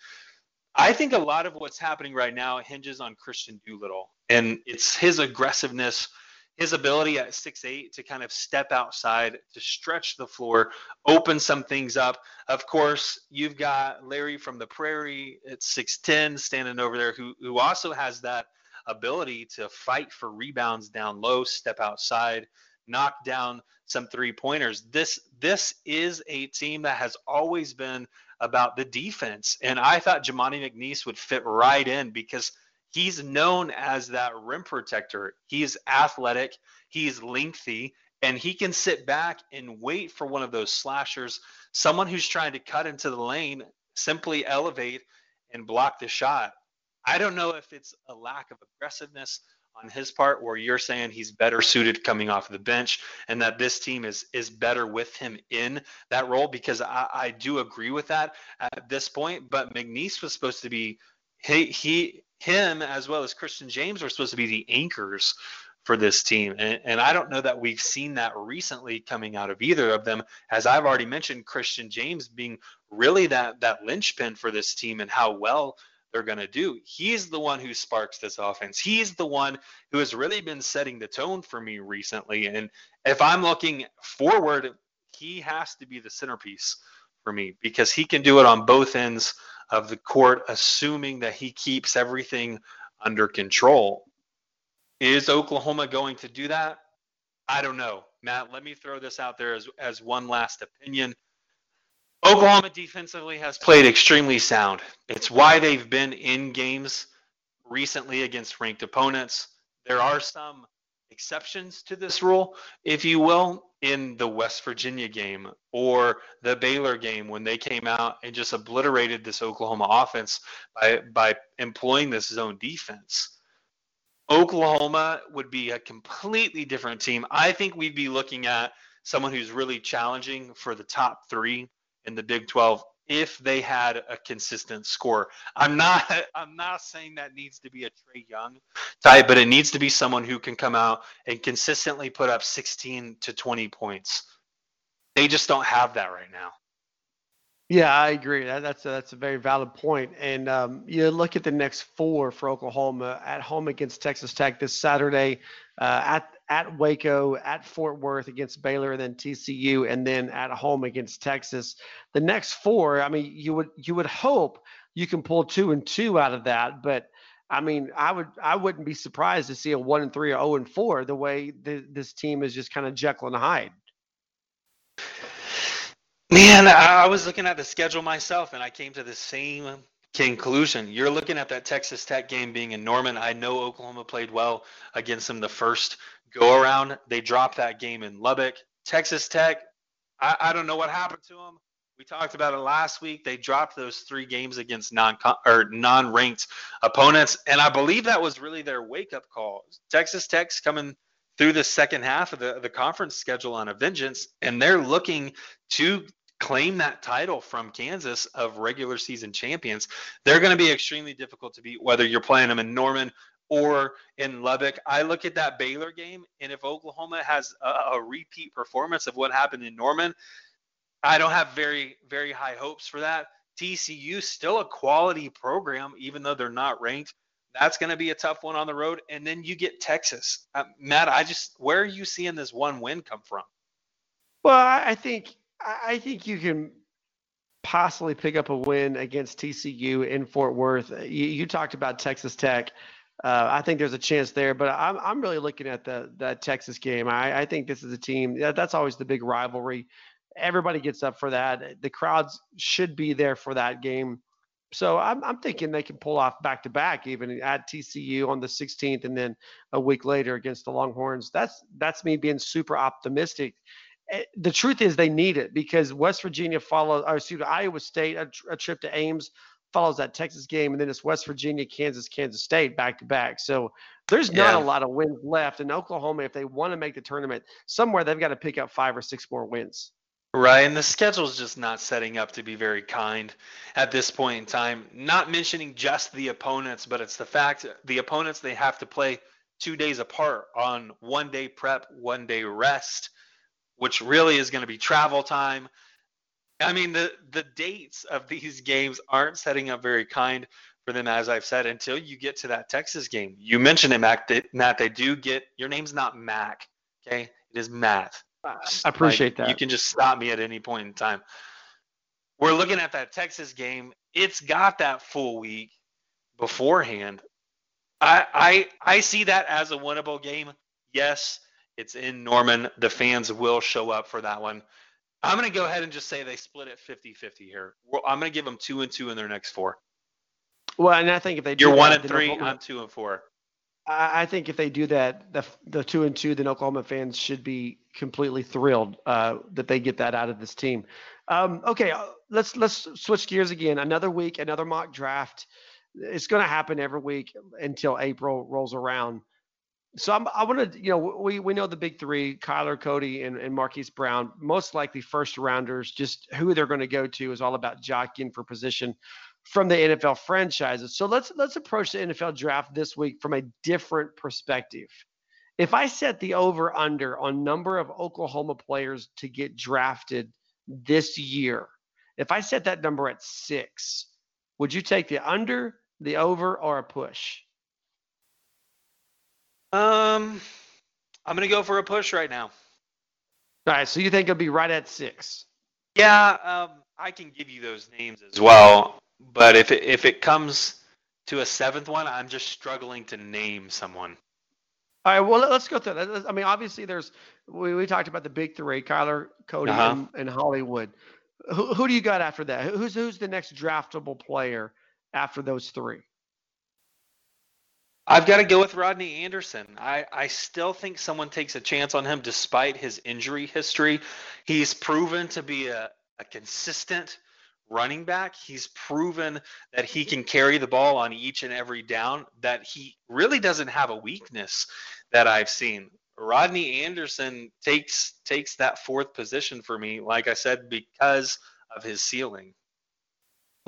I think a lot of what's happening right now hinges on Kristian Doolittle, and it's his aggressiveness, his ability at six eight to kind of step outside, to stretch the floor, open some things up. Of course, you've got Larry from the Prairie at 6'10 standing over there, who who also has that ability to fight for rebounds down low, step outside, knock down some three pointers. This this is a team that has always been about the defense, and I thought Jamuni McNeace would fit right in because he's known as that rim protector. He's athletic, he's lengthy, and he can sit back and wait for one of those slashers, someone who's trying to cut into the lane, simply elevate and block the shot. I don't know if it's a lack of aggressiveness on his part where you're saying he's better suited coming off the bench and that this team is is better with him in that role because I, I do agree with that at this point. But McNeace was supposed to be he, he him as well as Christian James were supposed to be the anchors for this team. And, and I don't know that we've seen that recently coming out of either of them. As I've already mentioned Christian James being really that that linchpin for this team and how well they're going to do. He's the one who sparks this offense. He's the one who has really been setting the tone for me recently. And if I'm looking forward, he has to be the centerpiece for me because he can do it on both ends of the court, assuming that he keeps everything under control. Is Oklahoma going to do that? I don't know. Matt, let me throw this out there as, as one last opinion. Oklahoma defensively has played extremely sound. It's why they've been in games recently against ranked opponents. There are some exceptions to this rule, if you will, in the West Virginia game or the Baylor game when they came out and just obliterated this Oklahoma offense by by employing this zone defense. Oklahoma would be a completely different team. I think we'd be looking at someone who's really challenging for the top 3 in the Big 12 if they had a consistent score. I'm not I'm not saying that needs to be a Trae Young type, but it needs to be someone who can come out and consistently put up 16 to 20 points. They just don't have that right now. Yeah, I agree. That, that's a, that's a very valid point. And um, you look at the next four for Oklahoma at home against Texas Tech this Saturday, uh, at at Waco, at Fort Worth against Baylor, and then TCU, and then at home against Texas. The next four, I mean, you would you would hope you can pull two and two out of that, but I mean, I would I wouldn't be surprised to see a one and three or zero and four the way this team is just kind of Jekyll and Hyde. Man, I was looking at the schedule myself, and I came to the same conclusion. You're looking at that Texas Tech game being in Norman. I know Oklahoma played well against them the first go around. They dropped that game in Lubbock. Texas Tech, I, I don't know what happened to them. We talked about it last week. They dropped those three games against non or non-ranked opponents, and I believe that was really their wake-up call. Texas Tech's coming through the second half of the, the conference schedule on a vengeance, and they're looking to claim that title from Kansas of regular season champions. They're going to be extremely difficult to beat, whether you're playing them in Norman or in Lubbock. I look at that Baylor game, and if Oklahoma has a, a, repeat performance of what happened in Norman, I don't have very, very high hopes for that. TCU still a quality program, even though they're not ranked. That's going to be a tough one on the road. And then you get Texas. Uh, Matt, I just, where are you seeing this one win come from? Well, I think, I think you can possibly pick up a win against TCU in Fort Worth. You, you talked about Texas Tech. Uh, I think there's a chance there, but I'm I'm really looking at the that Texas game. I, I think this is a team that, that's always the big rivalry. Everybody gets up for that. The crowds should be there for that game. So I'm I'm thinking they can pull off back to back, even at TCU on the 16th, and then a week later against the Longhorns. That's that's me being super optimistic. Eh, the truth is they need it because West Virginia followed, or excuse me, Iowa State a, a trip to Ames follows that Texas game, and then it's West Virginia, Kansas, Kansas State back to back. So there's not Yeah. a lot of wins left. And Oklahoma, if they want to make the tournament, somewhere they've got to pick up five or six more wins. Right, and the schedule's just not setting up to be very kind at this point in time. Not mentioning just the opponents, but it's the fact the opponents they have to play two days apart on one day prep, one day rest, which really is going to be travel time. I mean, the the dates of these games aren't setting up very kind for them, as I've said, until you get to that Texas game. You mentioned it, Mac. That, Matt, they do get your name's not Mac, okay? It is Matt. I I appreciate Like, that. You can just stop me at any point in time. We're looking at that Texas game. It's got that full week beforehand. I I I see that as a winnable game. Yes, it's in Norman. The fans will show up for that one. I'm going to go ahead and just say they split it 50-50 here. Well, I'm going to give them 2 and 2 in their next 4. well, and I think if they do You're that, 1 and 3, Oklahoma- I'm 2 and 4. I I think if they do that, the the two and two, then Oklahoma fans should be completely thrilled uh, that they get that out of this team. Um, okay, uh, let's let's switch gears again. Another week, another mock draft. It's going to happen every week until April rolls around. So I'm, I want to, you know, we we know the big three: Kyler, Cody, and, and Marquise Brown. Most likely first rounders. Just who they're going to go to is all about jockeying for position from the NFL franchises. So let's let's approach the NFL draft this week from a different perspective. If I set the over under on number of Oklahoma players to get drafted this year, if I set that number at 6, would you take the under, the over or a push? Um I'm going to go for a push right now. All right, so you think it'll be right at 6. Yeah, um, I can give you those names as well. But if it, if it comes to a seventh one, I'm just struggling to name someone. All right, well, let- let's go through that. I mean, obviously, there's we, we talked about the big three: Kyler, Cody, Uh-huh. and, and Hollywood. Who, who do you got after that? Who's who's the next draftable player after those three? I've got to go with Rodney Anderson. I, I still think someone takes a chance on him despite his injury history. He's proven to be a, a consistent running back. He's proven that he can carry the ball on each and every down, that he really doesn't have a weakness that I've seen. Rodney Anderson takes takes that fourth position for me, like I said, because of his ceiling.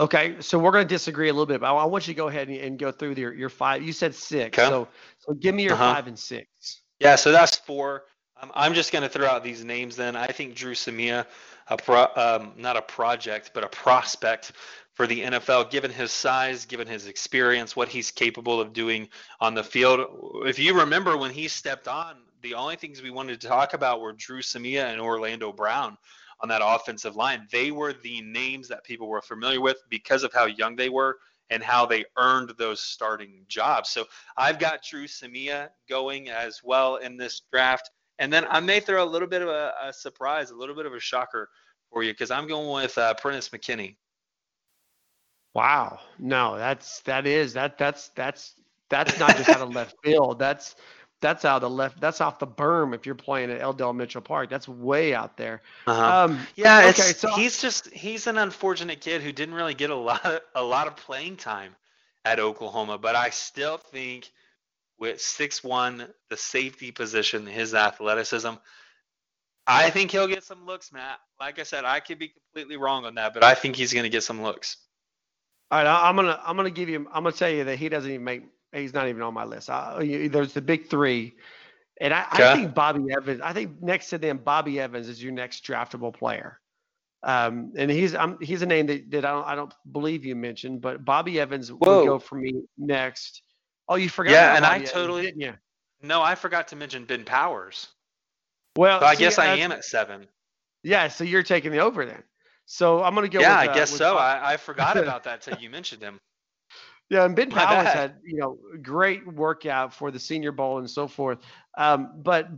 Okay, so we're going to disagree a little bit, but I want you to go ahead and, and go through your, your five. You said six, Okay. so so give me your Uh-huh. five and six. Yeah, so that's four. Um, I'm just going to throw out these names then. I think Dru Samia, a pro, um, not a project, but a prospect for the NFL, given his size, given his experience, what he's capable of doing on the field. If you remember when he stepped on, the only things we wanted to talk about were Dru Samia and Orlando Brown on that offensive line. They were the names that people were familiar with because of how young they were and how they earned those starting jobs. So I've got Dru Samia going as well in this draft. And then I may throw a little bit of a, a surprise, a little bit of a shocker for you because I'm going with uh, Prentice McKinney. Wow, no, that's that is that that's that's that's not just out of left field. That's that's out of the left. That's off the berm. If you're playing at L. Dale Mitchell Park, that's way out there. Uh-huh. Um, yeah, okay, it's, so- he's just he's an unfortunate kid who didn't really get a lot of, a lot of playing time at Oklahoma, but I still think with six one, the safety position, his athleticism, I think he'll get some looks, Matt. Like I said, I could be completely wrong on that, but I think he's going to get some looks. All right, I- I'm gonna I'm gonna give you I'm gonna tell you that he doesn't even make he's not even on my list. I, there's the big three, and I, I think Bobby Evans. I think next to them, Bobby Evans is your next draftable player. Um, and he's I'm, he's a name that, that I don't I don't believe you mentioned, but Bobby Evans Whoa. would go for me next. Oh, you forgot? Yeah, and I Bobby Evans, totally- didn't you? No, I forgot to mention Ben Powers. Well, So I see, guess I am at seven. Yeah, so you're taking the over then. So I'm gonna go. yeah, with, I uh, guess with so. I, I forgot about that till you mentioned him. Yeah, and Ben Powers had you know great workout for the Senior Bowl and so forth. Um, but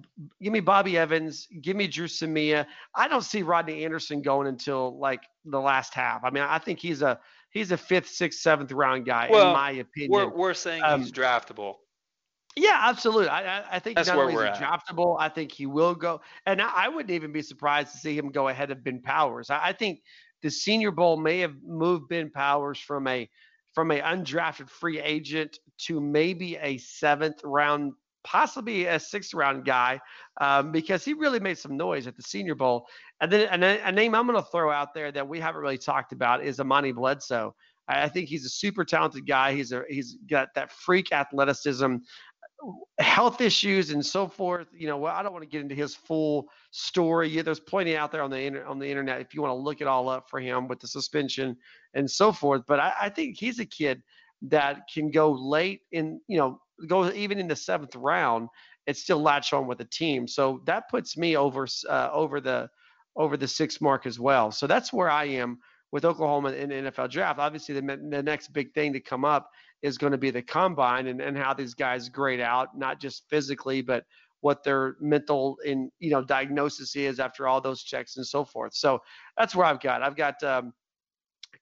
give me Bobby Evans, give me Dru Samia. I don't see Rodney Anderson going until like the last half. I mean, I think he's a he's a fifth, sixth, seventh round guy in my opinion. We're, we're saying Um, he's draftable. Yeah, absolutely. I, I, I think That's not where only we're is he draftable, I think he will go. And I, I wouldn't even be surprised to see him go ahead of Ben Powers. I, I think the Senior Bowl may have moved Ben Powers from a from a undrafted free agent to maybe a seventh round, possibly a sixth round guy, um, because he really made some noise at the Senior Bowl. And then and a name I'm going to throw out there that we haven't really talked about is Amani Bledsoe. I think he's a super talented guy. He's a he's got that freak athleticism health issues and so forth. You know, well, I don't want to get into his full story. Yeah, there's plenty out there on the on the internet if you want to look it all up for him with the suspension and so forth. But I, I think he's a kid that can go late in, you know, go even in the seventh round and still latch on with the team. So that puts me over uh, over the over the six mark as well. So that's where I am with Oklahoma in the NFL draft. Obviously, the, the next big thing to come up is going to be the combine and, and how these guys grade out, not just physically, but what their mental and you know diagnosis is after all those checks and so forth. So that's where I've got. I've got um,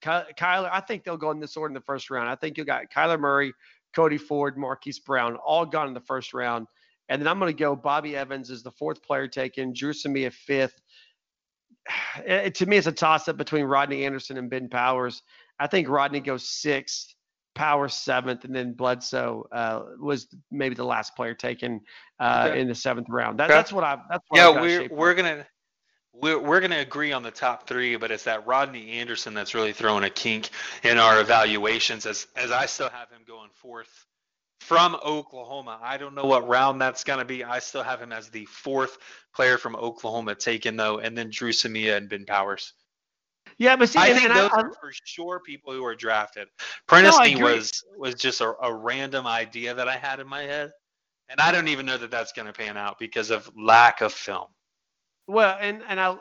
Kyler. I think they'll go in this order in the first round. I think you got Kyler Murray, Cody Ford, Marquise Brown, all gone in the first round. And then I'm going to go Bobby Evans is the fourth player taken, Dru Samia fifth. It, to me, it's a toss up between Rodney Anderson and Ben Powers. I think Rodney goes sixth. Power seventh, and then Bledsoe uh, was maybe the last player taken uh, okay. in the seventh round. That, that's what I. That's what yeah. We're we're gonna we're we're gonna agree on the top three, but it's that Rodney Anderson that's really throwing a kink in our evaluations. As as I still have him going fourth from Oklahoma. I don't know what round that's gonna be. I still have him as the fourth player from Oklahoma taken though, and then Dru Samia and Ben Powers. Yeah, but see, I think those I, are for sure people who are drafted. Prentice no, was was just a, a random idea that I had in my head, and I don't even know that that's going to pan out because of lack of film. Well, and and I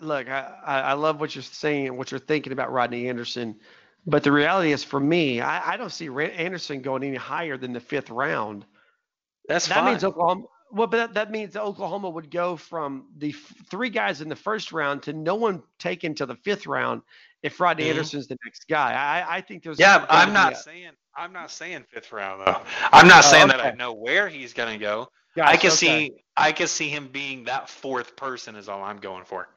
look, I I love what you're saying and what you're thinking about Rodney Anderson, but the reality is, for me, I, I don't see Anderson going any higher than the fifth round. That's that fine. means Oklahoma. Well, but that, that means that Oklahoma would go from the f- three guys in the first round to no one taken to the fifth round if Rodney mm-hmm. Anderson's the next guy. I, I think there's. Yeah, I'm not a, saying I'm not saying fifth round though. I'm not oh, saying okay. that I know where he's gonna go. Gosh, I can okay. see I can see him being that fourth person is all I'm going for.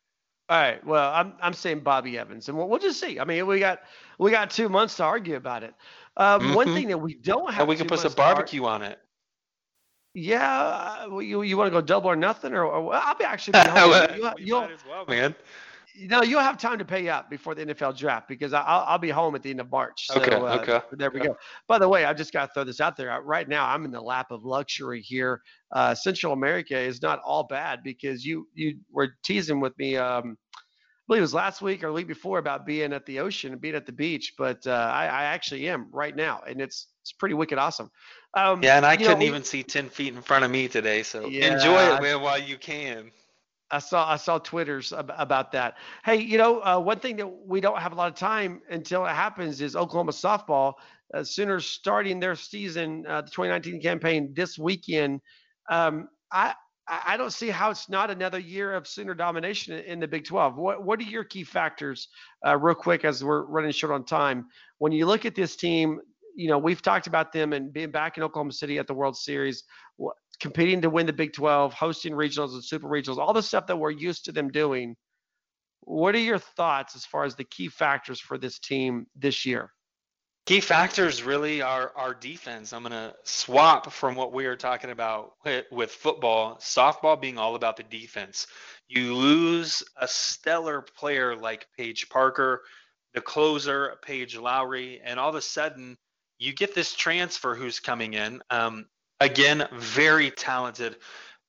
All right. Well, I'm I'm saying Bobby Evans, and we'll, we'll just see. I mean, we got we got two months to argue about it. Um, mm-hmm. One thing that we don't have. And we can put some barbecue on it. Yeah, well, you you want to go double or nothing, or, or I'll be actually. Be home. you, you'll, as well, man. No, you'll have time to pay up before the NFL draft because I'll, I'll be home at the end of March. So, okay. Uh, okay. There we go. By the way, I just got to throw this out there. Right now, I'm in the lap of luxury here. Uh, Central America is not all bad because you you were teasing with me. Um, I believe it was last week or the week before about being at the ocean and being at the beach, but uh, I, I actually am right now, and it's it's pretty wicked awesome. Um, yeah, and I couldn't know, even see ten feet in front of me today, so yeah, enjoy it, man, while you can. I saw I saw twitters about that. Hey, you know, uh, one thing that we don't have a lot of time until it happens is Oklahoma softball. Uh, Sooners starting their season, uh, the 2019 campaign this weekend. Um, I I don't see how it's not another year of Sooner domination in the Big 12. What what are your key factors, uh, real quick, as we're running short on time? When you look at this team, you know, we've talked about them and being back in Oklahoma City at the World Series, competing to win the Big 12, hosting regionals and super regionals, all the stuff that we're used to them doing. What are your thoughts as far as the key factors for this team this year? Key factors really are our defense. I'm going to swap from what we are talking about with, football, softball being all about the defense. You lose a stellar player like Paige Parker, the closer, Paige Lowry, and all of a sudden you get this transfer who's coming in. Um, again, very talented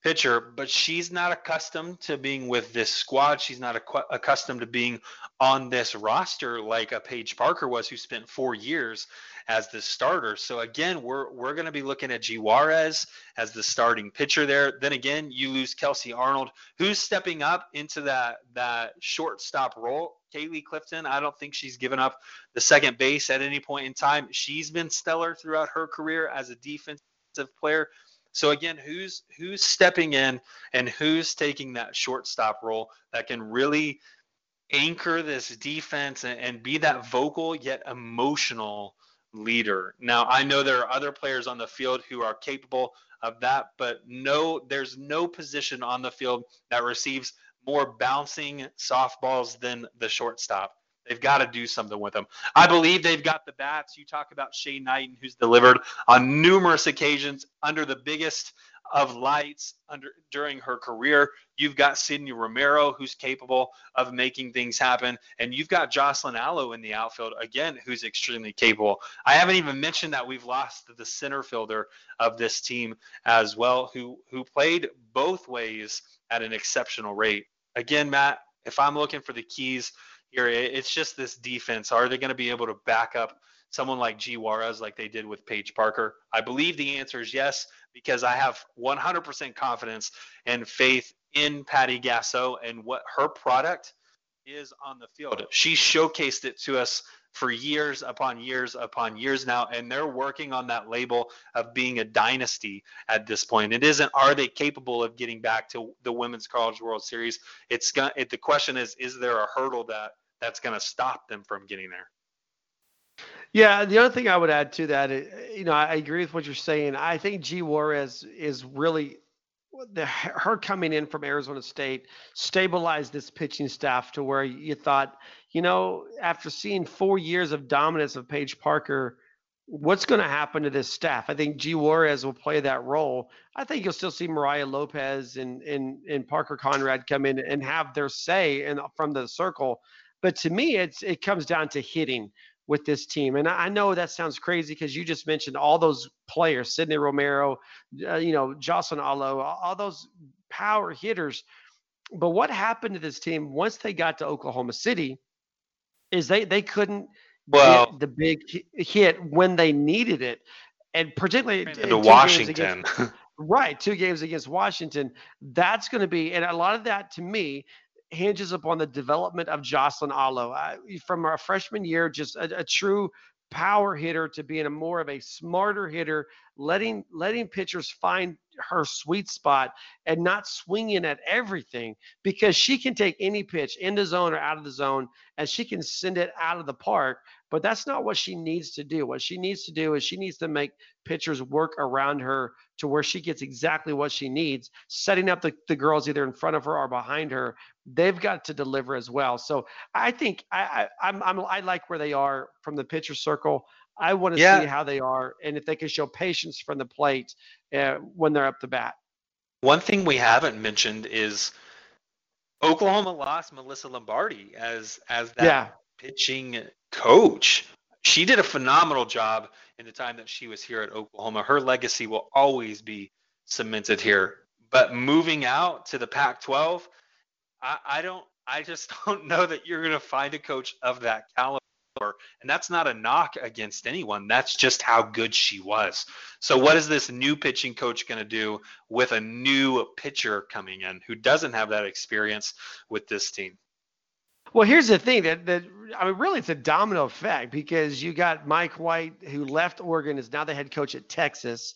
pitcher, but she's not accustomed to being with this squad. She's not ac- accustomed to being on this roster like a Paige Parker was, who spent four years as the starter. So again, we're we're going to be looking at Juarez as the starting pitcher there. Then again, you lose Kelsey Arnold, who's stepping up into that that shortstop role. Caleigh Clifton, I don't think she's given up the second base at any point in time. She's been stellar throughout her career as a defensive player. So again, who's who's stepping in and who's taking that shortstop role that can really anchor this defense and, and be that vocal yet emotional leader. Now, I know there are other players on the field who are capable of that, but no, there's no position on the field that receives more bouncing softballs than the shortstop. They've got to do something with them. I believe they've got the bats. You talk about Shay Knighton, who's delivered on numerous occasions under the biggest of lights under during her career. You've got Sydney Romero, who's capable of making things happen, and you've got Jocelyn Alo in the outfield again, who's extremely capable. I haven't even mentioned that we've lost the center fielder of this team as well, who who played both ways at an exceptional rate. Again, Matt, if I'm looking for the keys here, it's just this defense. Are they going to be able to back up? someone like G Juarez like they did with Paige Parker? I believe the answer is yes because I have 100% confidence and faith in Patty Gasso and what her product is on the field. She showcased it to us for years upon years upon years now, and they're working on that label of being a dynasty at this point. It isn't are they capable of getting back to the Women's College World Series? It's going. It, the question is, is there a hurdle that that's going to stop them from getting there? Yeah, the other thing I would add to that, you know, I agree with what you're saying. I think G Juarez is really the, her coming in from Arizona State stabilized this pitching staff to where you thought, you know, after seeing four years of dominance of Paige Parker, what's going to happen to this staff? I think G Juarez will play that role. I think you'll still see Mariah Lopez and and, and Parker Conrad come in and have their say and from the circle. But to me, it's it comes down to hitting with this team. And I know that sounds crazy because you just mentioned all those players, Sydney Romero, uh, you know, Jocelyn Alo, all those power hitters. But what happened to this team once they got to Oklahoma City is they they couldn't well, get the big hit when they needed it, and particularly to Washington. Against, right, two games against Washington. That's going to be, and a lot of that to me hinges upon the development of Jocelyn Alo. Uh, from our freshman year, just a, a, true power hitter to being a more of a smarter hitter, letting letting pitchers find her sweet spot and not swinging at everything because she can take any pitch in the zone or out of the zone and she can send it out of the park. But that's not what she needs to do. What she needs to do is she needs to make pitchers work around her to where she gets exactly what she needs, setting up the, the girls either in front of her or behind her. They've got to deliver as well. So I think I, I I'm, I'm I like where they are from the pitcher circle. I want to yeah. see how they are and if they can show patience from the plate uh, when they're up the bat. One thing we haven't mentioned is Oklahoma lost Melissa Lombardi as as that yeah. pitching coach. She did a phenomenal job in the time that she was here at Oklahoma. Her legacy will always be cemented here. But moving out to the Pac-12, I, I don't. I just don't know that you're going to find a coach of that caliber and that's not a knock against anyone. That's just how good she was. So, what is this new pitching coach going to do with a new pitcher coming in who doesn't have that experience with this team? Well, here's the thing that, that I mean, really, it's a domino effect because you got Mike White, who left Oregon, is now the head coach at Texas.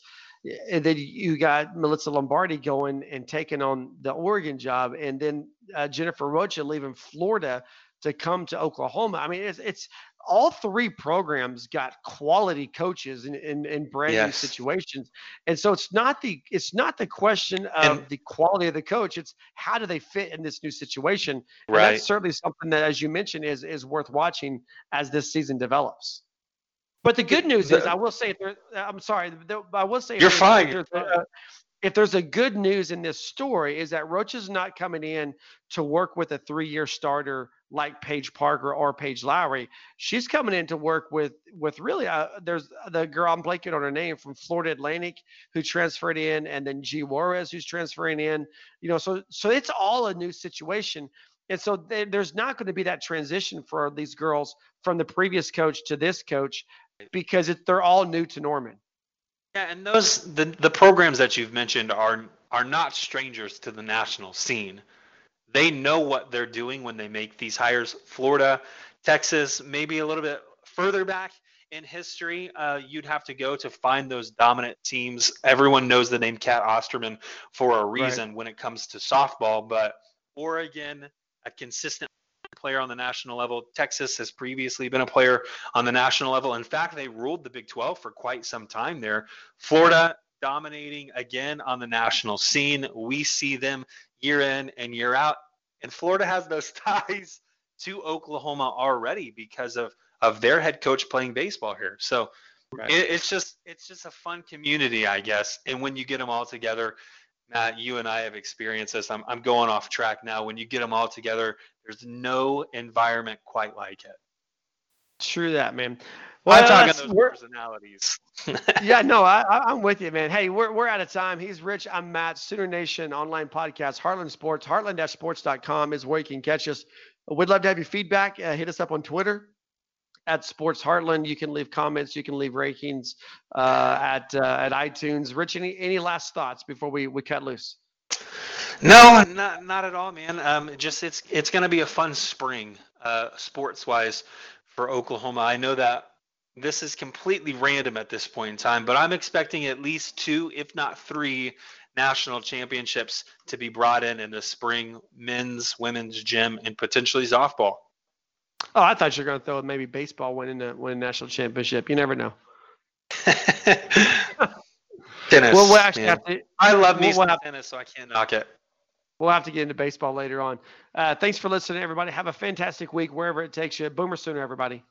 And then you got Melissa Lombardi going and taking on the Oregon job, and then uh, Jennifer Rocha leaving Florida to come to Oklahoma. I mean, it's it's all three programs got quality coaches in, in, in brand yes. new situations. And so it's not the it's not the question of and, the quality of the coach, it's how do they fit in this new situation. And right. that's certainly something that as you mentioned is is worth watching as this season develops. But the good news the, is, I will say, there, I'm sorry, I will say, you're fine. You're fine if there's a good news in this story is that Roach is not coming in to work with a three-year starter like Paige Parker or Paige Lowry. She's coming in to work with with really uh, there's the girl I'm blanking on her name from Florida Atlantic who transferred in, and then G Juarez who's transferring in. You know, so so it's all a new situation. And so there's not going to be that transition for these girls from the previous coach to this coach because it, they're all new to Norman. Yeah, and those the the programs that you've mentioned are are not strangers to the national scene. They know what they're doing when they make these hires. Florida, Texas, maybe a little bit further back in history, uh, you'd have to go to find those dominant teams. Everyone knows the name Cat Osterman for a reason right. when it comes to softball, but Oregon, a consistent player on the national level. Texas has previously been a player on the national level. In fact, they ruled the Big 12 for quite some time there. Florida dominating again on the national scene. We see them year in and year out. And Florida has those ties to Oklahoma already because of of their head coach playing baseball here. So right. it, it's just it's just a fun community, I guess. And when you get them all together, Matt, you and I have experienced this. I'm I'm going off track now. When you get them all together, there's no environment quite like it. True that, man. Well, I'm talking those personalities. yeah, no, I, am with you, man. Hey, we're, we're out of time. He's Rich. I'm Matt. Sooner Nation online podcast, Heartland Sports. Heartland-sports.com is where you can catch us. We'd love to have your feedback. Uh, hit us up on Twitter at Sports Heartland. You can leave comments. You can leave rankings uh, at uh, at iTunes. Rich, any any last thoughts before we we cut loose? No, not not at all, man. Um, just it's it's going to be a fun spring, uh, sports wise, for Oklahoma. I know that this is completely random at this point in time, but I'm expecting at least two, if not three, national championships to be brought in in the spring men's, women's gym, and potentially softball. Oh, I thought you were going to throw maybe baseball winning a win a national championship. You never know. tennis. Well, we'll actually have to, I love me we'll have, tennis, so I can't knock it. We'll have to get into baseball later on. Uh, thanks for listening, everybody. Have a fantastic week wherever it takes you. Boomer sooner, everybody.